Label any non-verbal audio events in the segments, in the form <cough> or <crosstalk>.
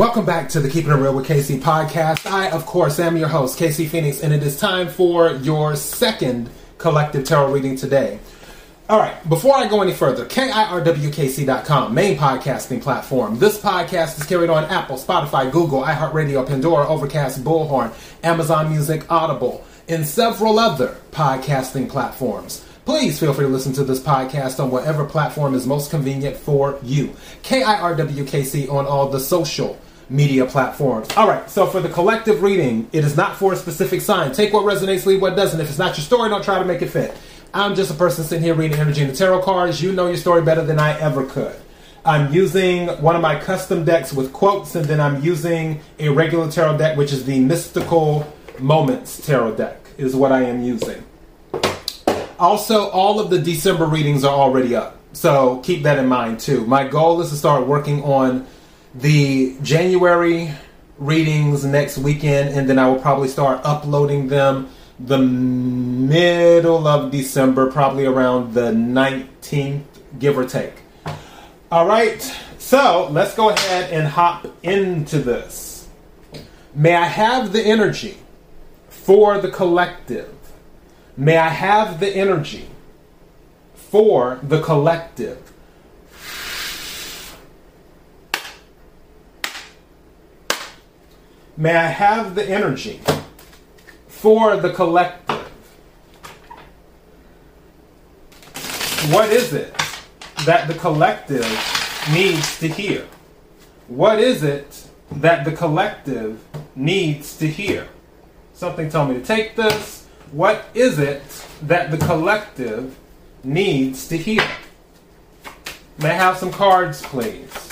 Welcome back to the Keeping It Real with KC podcast. I, of course, am your host, KC Phoenix, and it is time for your second collective tarot reading today. All right, before I go any further, KIRWKC.com, main podcasting platform. This podcast is carried on Apple, Spotify, Google, iHeartRadio, Pandora, Overcast, Bullhorn, Amazon Music, Audible, and several other podcasting platforms. Please feel free to listen to this podcast on whatever platform is most convenient for you. KIRWKC on all the social media platforms. All right, so for the collective reading, it is not for a specific sign. Take what resonates, leave what doesn't. If it's not your story, don't try to make it fit. I'm just a person sitting here reading energy in the tarot cards. You know your story better than I ever could. I'm using one of my custom decks with quotes, and then I'm using a regular tarot deck, which is the Mystical Moments tarot deck, is what I am using. Also, all of the December readings are already up. So keep that in mind too. My goal is to start working on the January readings next weekend, and then I will probably start uploading them the middle of December, probably around the 19th, give or take. All right, so let's go ahead and hop into this. May I have the energy for the collective May I have the energy for the collective. May I have the energy for the collective. What is it that the collective needs to hear? What is it that the collective needs to hear? Something told me to take this. What is it that the collective needs to hear? May I have some cards, please?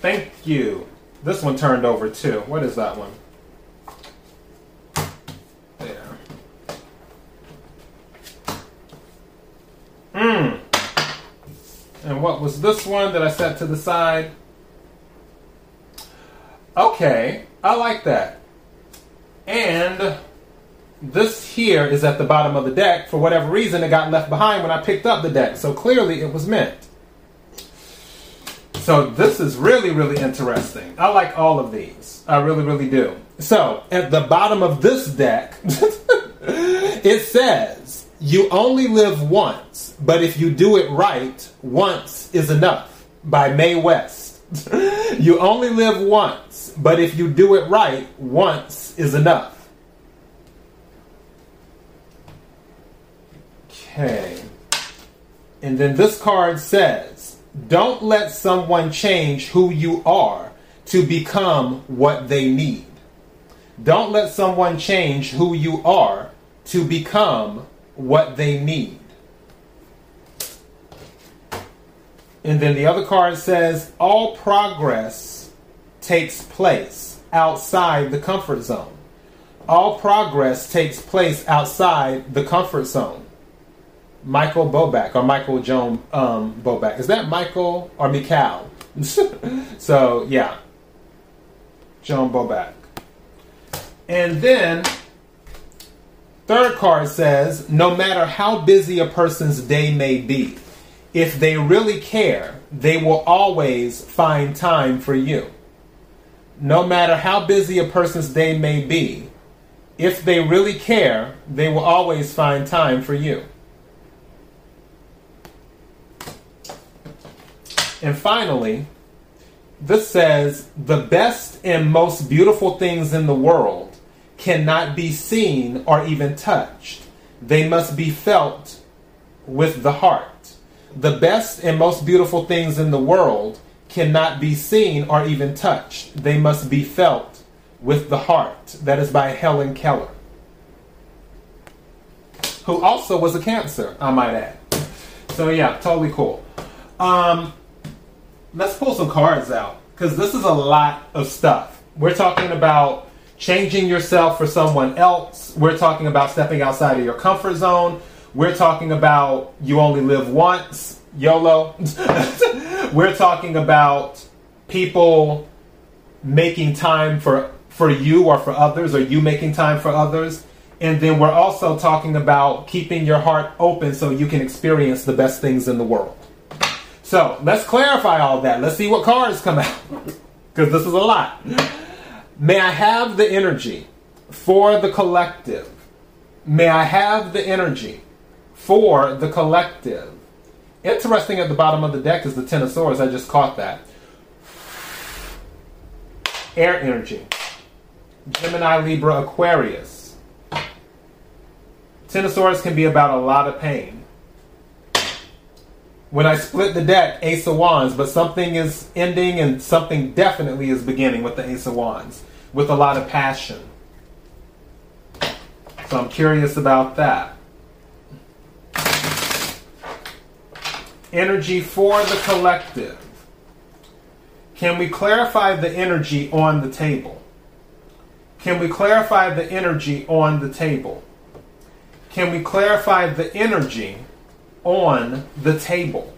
Thank you. This one turned over too. What is that one? There. Hmm. And what was this one that I set to the side? Okay, I like that. And this here is at the bottom of the deck. For whatever reason, it got left behind when I picked up the deck. So clearly it was meant. So this is really, really interesting. I like all of these. I really, really do. So at the bottom of this deck, <laughs> it says, You only live once, but if you do it right, once is enough by Mae West. <laughs> you only live once, but if you do it right, once is enough. Okay. And then this card says, don't let someone change who you are to become what they need. Don't let someone change who you are to become what they need. And then the other card says, all progress takes place outside the comfort zone. All progress takes place outside the comfort zone. Michael Bobak or Michael Joan um, Bobak. Is that Michael or Mikhail? <laughs> so yeah, Joan Bobak. And then third card says, no matter how busy a person's day may be, if they really care, they will always find time for you no matter how busy a person's day may be, if they really care, they will always find time for you. And finally, this says the best and most beautiful things in the world cannot be seen or even touched. They must be felt with the heart. The best and most beautiful things in the world cannot be seen or even touched. They must be felt with the heart. That is by Helen Keller, who also was a Cancer, I might add. So, yeah, totally cool. Um, let's pull some cards out because this is a lot of stuff. We're talking about changing yourself for someone else. We're talking about stepping outside of your comfort zone. We're talking about you only live once, YOLO. <laughs> We're talking about people making time for for you or for others, or you making time for others. And then we're also talking about keeping your heart open so you can experience the best things in the world. So let's clarify all that. Let's see what cards come out. <laughs> Because this is a lot. May I have the energy for the collective? May I have the energy for the collective? Interesting at the bottom of the deck is the Ten of Swords. I just caught that. Air energy. Gemini, Libra, Aquarius. Ten of Swords can be about a lot of pain. When I split the deck, Ace of Wands, but something is ending and something definitely is beginning with the Ace of Wands, with a lot of passion. So I'm curious about that. Energy for the collective. Can we clarify the energy on the table? Can we clarify the energy on the table? Can we clarify the energy on the table?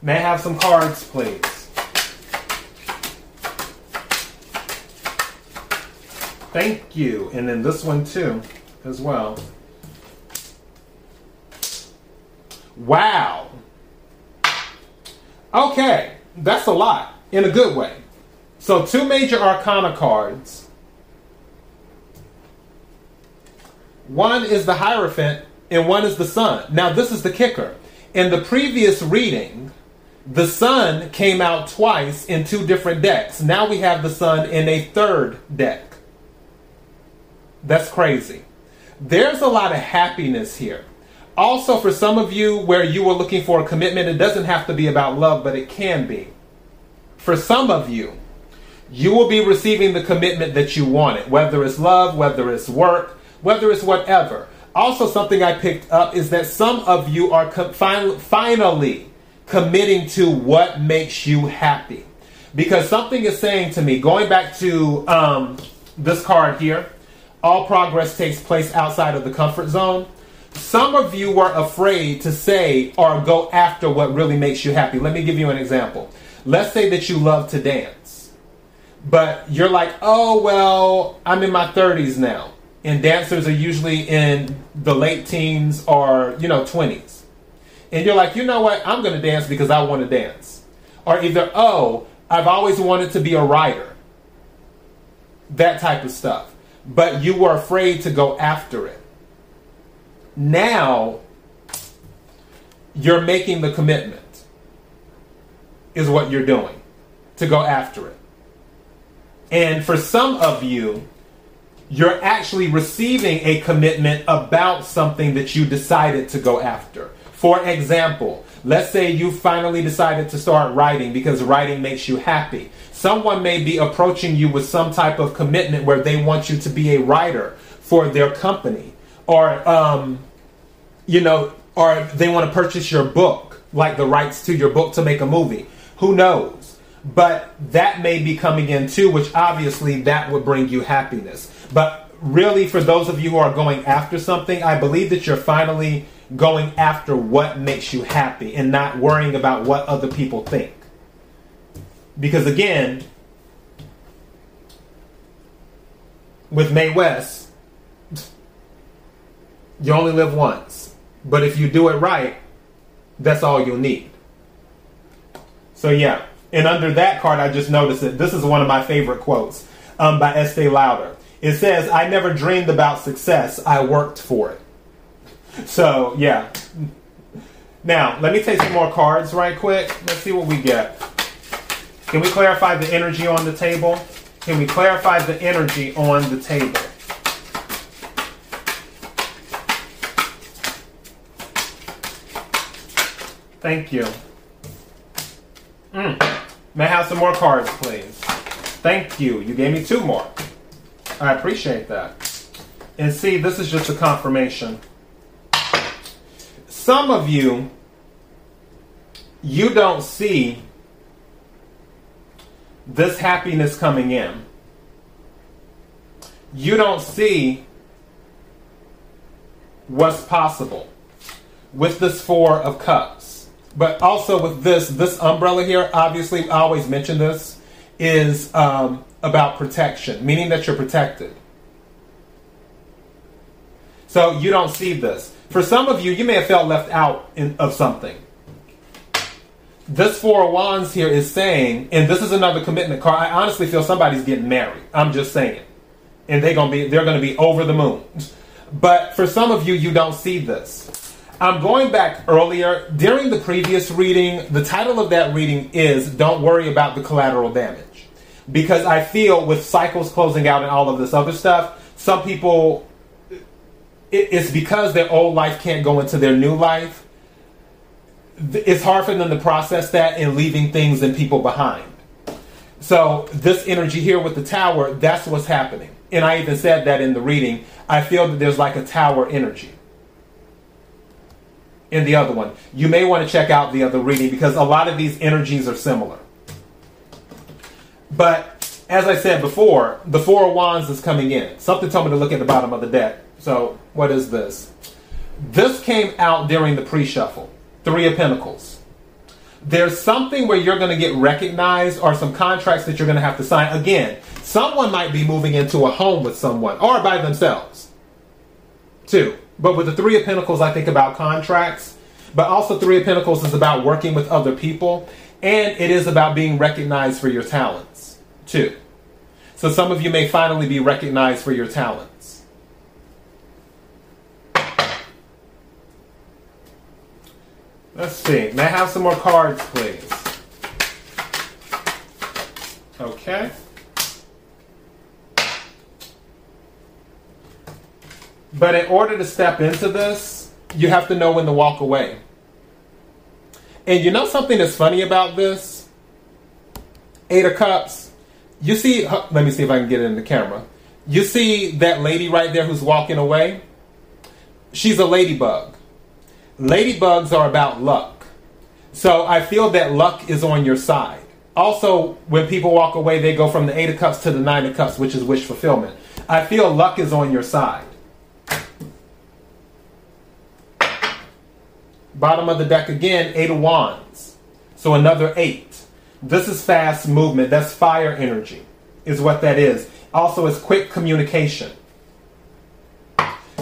May I have some cards, please? Thank you. And then this one too, as well. Wow. Okay, that's a lot in a good way. So, two major arcana cards. One is the Hierophant, and one is the Sun. Now, this is the kicker. In the previous reading, the Sun came out twice in two different decks. Now we have the Sun in a third deck. That's crazy. There's a lot of happiness here. Also, for some of you where you were looking for a commitment, it doesn't have to be about love, but it can be. For some of you, you will be receiving the commitment that you wanted, whether it's love, whether it's work, whether it's whatever. Also, something I picked up is that some of you are fin- finally committing to what makes you happy. Because something is saying to me, going back to um, this card here, all progress takes place outside of the comfort zone. Some of you were afraid to say or go after what really makes you happy. Let me give you an example. Let's say that you love to dance, but you're like, oh, well, I'm in my 30s now. And dancers are usually in the late teens or, you know, 20s. And you're like, you know what? I'm going to dance because I want to dance. Or either, oh, I've always wanted to be a writer. That type of stuff but you were afraid to go after it. Now, you're making the commitment, is what you're doing, to go after it. And for some of you, you're actually receiving a commitment about something that you decided to go after. For example, let's say you finally decided to start writing because writing makes you happy. Someone may be approaching you with some type of commitment where they want you to be a writer for their company, or um, you know, or they want to purchase your book, like the rights to your book to make a movie. Who knows? But that may be coming in too, which obviously that would bring you happiness. But really, for those of you who are going after something, I believe that you're finally going after what makes you happy and not worrying about what other people think. Because again, with Mae West, you only live once. But if you do it right, that's all you'll need. So yeah, and under that card, I just noticed that this is one of my favorite quotes um, by Estee Lauder. It says, "I never dreamed about success. I worked for it." So yeah. Now let me take some more cards right quick. Let's see what we get. Can we clarify the energy on the table? Can we clarify the energy on the table? Thank you. Mm. May I have some more cards, please? Thank you. You gave me two more. I appreciate that. And see, this is just a confirmation. Some of you, you don't see this happiness coming in. You don't see what's possible with this Four of Cups. But also with this, this umbrella here, obviously, I always mention this, is um, about protection, meaning that you're protected. So you don't see this. For some of you, you may have felt left out in, of something. this Four of Wands here is saying, and this is another commitment card. I honestly feel somebody's getting married. I'm just saying, and they're gonna be they're gonna be over the moon. But for some of you, you don't see this. I'm going back earlier during the previous reading. The title of that reading is "Don't Worry About the Collateral Damage," because I feel with cycles closing out and all of this other stuff, some people it's because their old life can't go into their new life it's hard for them to process that and leaving things and people behind. So this energy here with the tower, that's what's happening. And I even said that in the reading. I feel that there's like a tower energy in the other one. You may want to check out the other reading because a lot of these energies are similar. But as I said before, the Four of Wands is coming in. Something told me to look at the bottom of the deck. So what is this? This came out during the pre-shuffle. Three of Pentacles. There's something where you're going to get recognized or some contracts that you're going to have to sign. Again, someone might be moving into a home with someone or by themselves. Two. But with the Three of Pentacles, I think about contracts. But also, Three of Pentacles is about working with other people. And it is about being recognized for your talents, too. So some of you may finally be recognized for your talents. Let's see. May I have some more cards, please? Okay. But in order to step into this, you have to know when to walk away. And you know something that's funny about this? Eight of Cups. You see, let me see if I can get it in the camera. You see that lady right there who's walking away? She's a ladybug. Ladybugs are about luck. So I feel that luck is on your side. Also, when people walk away, they go from the Eight of Cups to the Nine of Cups, which is wish fulfillment. I feel luck is on your side. Bottom of the deck again, Eight of Wands. So another eight. This is fast movement. That's fire energy, is what that is. Also, it's quick communication.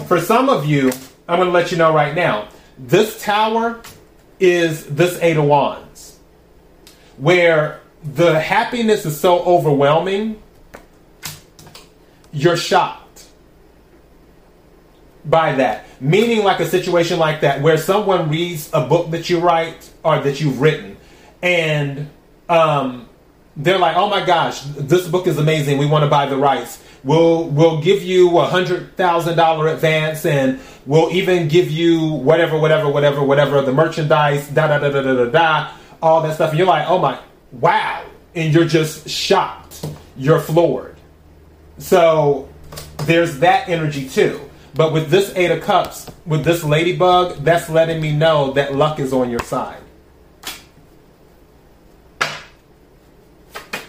For some of you, I'm going to let you know right now this tower is this Eight of Wands, where the happiness is so overwhelming, you're shocked by that. Meaning, like a situation like that, where someone reads a book that you write or that you've written, and um, they're like, "Oh my gosh, this book is amazing. We want to buy the rights." We'll we'll give you a hundred thousand dollar advance, and we'll even give you whatever, whatever, whatever, whatever the merchandise, da da da da da da da, all that stuff. And you're like, oh my, wow, and you're just shocked. You're floored. So there's that energy too. But with this Eight of Cups, with this ladybug, that's letting me know that luck is on your side.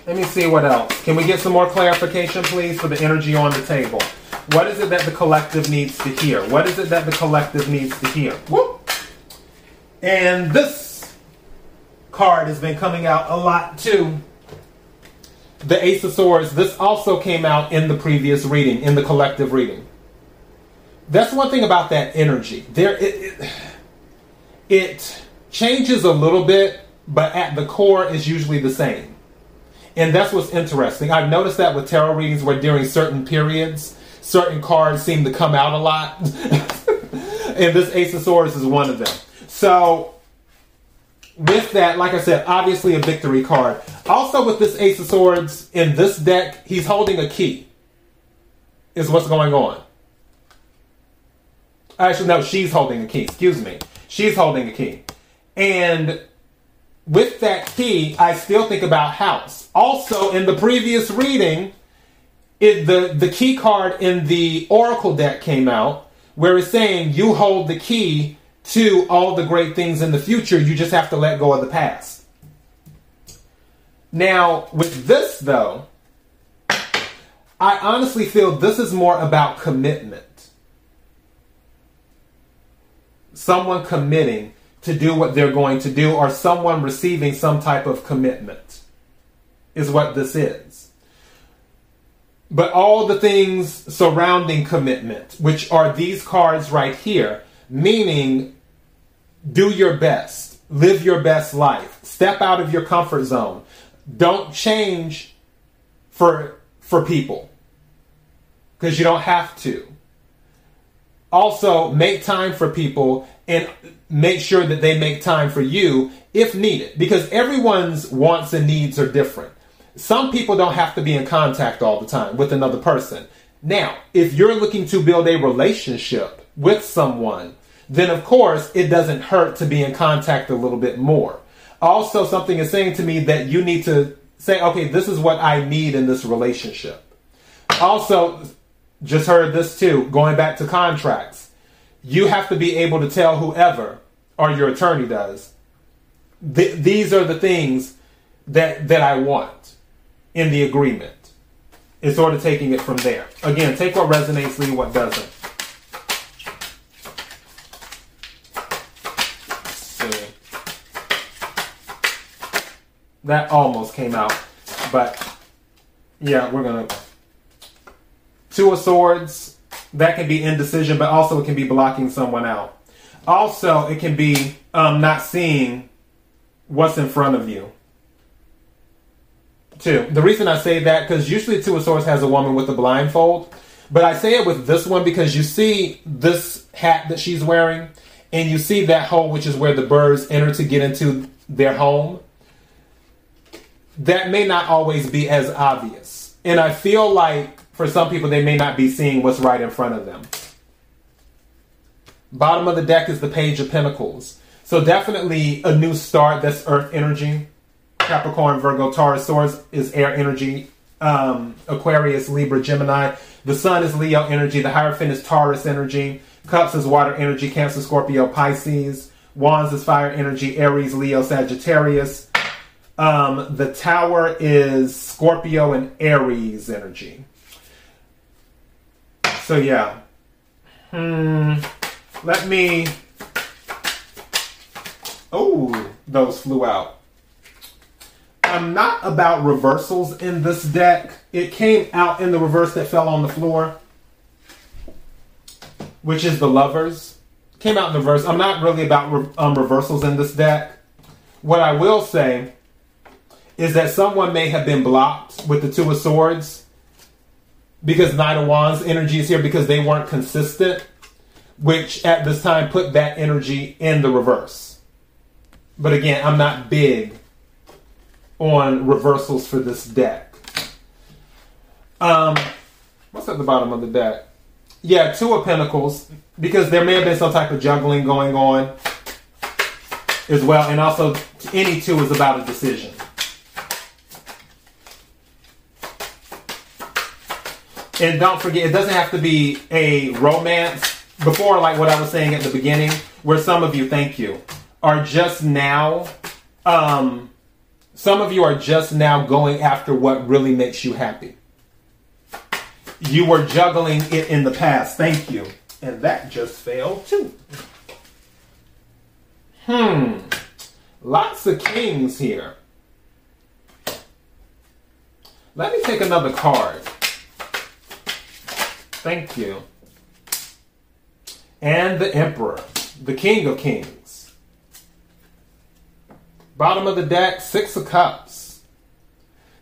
Let me see what else. Can we get some more clarification, please, for the energy on the table? What is it that the collective needs to hear? What is it that the collective needs to hear? Whoop. And this card has been coming out a lot too. The Ace of Swords. This also came out in the previous reading, in the collective reading. That's one thing about that energy. There, it, it, it changes a little bit, but at the core is usually the same. And that's what's interesting. I've noticed that with tarot readings where during certain periods, certain cards seem to come out a lot. <laughs> and this Ace of Swords is one of them. So, with that, like I said, obviously a victory card. Also, with this Ace of Swords in this deck, he's holding a key, is what's going on. Actually, no, she's holding a key. Excuse me. She's holding a key. And with that key, I still think about house. Also, in the previous reading, it, the, the key card in the Oracle deck came out where it's saying you hold the key to all the great things in the future. You just have to let go of the past. Now, with this, though, I honestly feel this is more about commitment. Someone committing to do what they're going to do or someone receiving some type of commitment is what this is. But all the things surrounding commitment, which are these cards right here, meaning do your best. Live your best life. Step out of your comfort zone. Don't change for for people because you don't have to. Also, make time for people and make sure that they make time for you if needed because everyone's wants and needs are different. Some people don't have to be in contact all the time with another person. Now, if you're looking to build a relationship with someone, then of course it doesn't hurt to be in contact a little bit more. Also, something is saying to me that you need to say, okay, this is what I need in this relationship. Also, just heard this too, going back to contracts. You have to be able to tell whoever, or your attorney does, th- these are the things that, that I want in the agreement. It's sort of taking it from there. Again, take what resonates, leave what doesn't. That almost came out, but yeah, we're gonna. Two of Swords, that can be indecision, but also it can be blocking someone out. Also, it can be um, not seeing what's in front of you. Two. The reason I say that because usually Two of Swords has a woman with a blindfold, but I say it with this one because you see this hat that she's wearing, and you see that hole, which is where the birds enter to get into their home that may not always be as obvious. And I feel like for some people, they may not be seeing what's right in front of them. Bottom of the deck is the Page of Pentacles. So definitely a new start. That's Earth energy. Capricorn, Virgo, Taurus, Swords is air energy. Um, Aquarius, Libra, Gemini. The Sun is Leo energy. The Hierophant is Taurus energy. Cups is water energy. Cancer, Scorpio, Pisces. Wands is fire energy. Aries, Leo, Sagittarius. Um, the tower is Scorpio and Aries energy. So yeah. Hmm. Let me. Oh, those flew out. I'm not about reversals in this deck. It came out in the reverse that fell on the floor, which is the lovers. Came out in the reverse. I'm not really about um, reversals in this deck. What I will say is that someone may have been blocked with the Two of Swords because Knight of Wands energy is here because they weren't consistent, which at this time put that energy in the reverse. But again, I'm not big on reversals for this deck. Um, what's at the bottom of the deck? Yeah, Two of Pentacles, because there may have been some type of juggling going on as well, and also any two is about a decision. And don't forget, it doesn't have to be a romance. Before, like what I was saying at the beginning, where some of you, thank you, are just now, um, some of you are just now going after what really makes you happy. You were juggling it in the past. Thank you. And that just failed too. Hmm. Lots of kings here. Let me take another card. Thank you. And the Emperor, the King of Kings. Bottom of the deck, Six of Cups.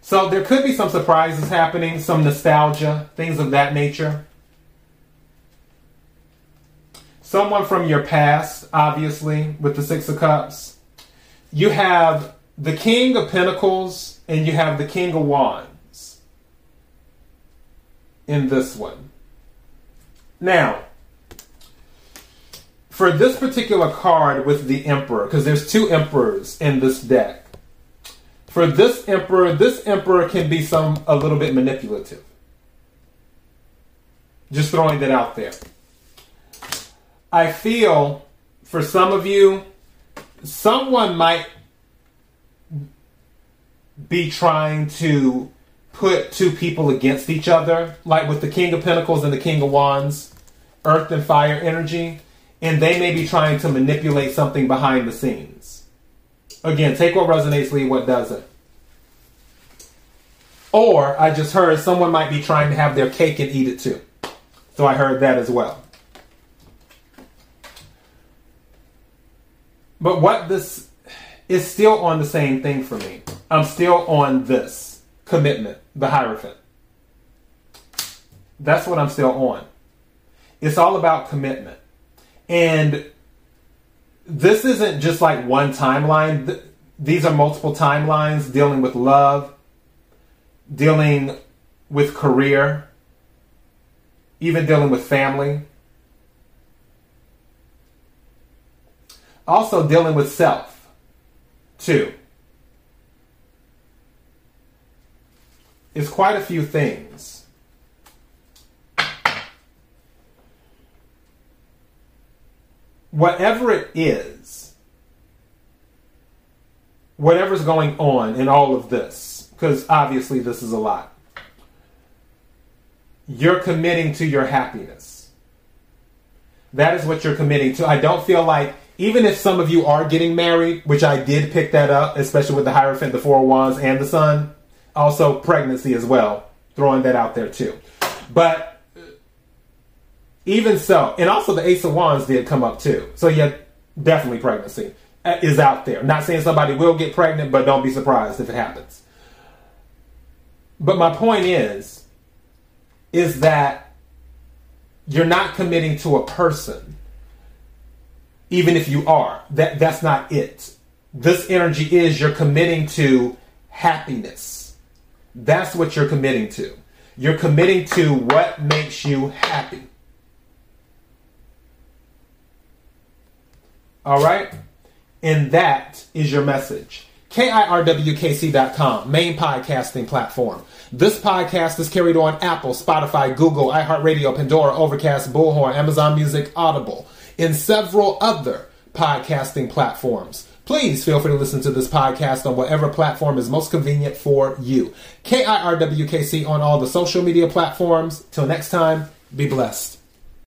So there could be some surprises happening, some nostalgia, things of that nature. Someone from your past, obviously, with the Six of Cups. You have the King of Pentacles and you have the King of Wands in this one. Now, for this particular card with the Emperor, because there's two Emperors in this deck. For this Emperor, this Emperor can be some a little bit manipulative. Just throwing that out there. I feel for some of you, someone might be trying to put two people against each other, like with the King of Pentacles and the King of Wands, Earth and Fire energy, and they may be trying to manipulate something behind the scenes. Again, take what resonates, leave what doesn't. Or I just heard someone might be trying to have their cake and eat it too. So I heard that as well. But what this is still on the same thing for me. I'm still on this commitment, the Hierophant. That's what I'm still on. It's all about commitment. And this isn't just like one timeline. These are multiple timelines dealing with love, dealing with career, even dealing with family. Also dealing with self, too. It's quite a few things. Whatever it is, whatever's going on in all of this, because obviously this is a lot you're committing to your happiness. That is what you're committing to. I don't feel like, even if some of you are getting married, which I did pick that up, especially with the Hierophant, the Four of Wands, and the Sun, also pregnancy as well, throwing that out there too. But even so, and also the Ace of Wands did come up too. So yeah, definitely pregnancy uh, is out there. Not saying somebody will get pregnant, but don't be surprised if it happens. But my point is, is that you're not committing to a person even if you are that that's not it this energy is you're committing to happiness that's what you're committing to you're committing to what makes you happy all right and that is your message KIRWKC.com, main podcasting platform. This podcast is carried on Apple, Spotify, Google, iHeartRadio, Pandora, Overcast, Bullhorn, Amazon Music, Audible, and several other podcasting platforms. Please feel free to listen to this podcast on whatever platform is most convenient for you. KIRWKC on all the social media platforms. Till next time, be blessed.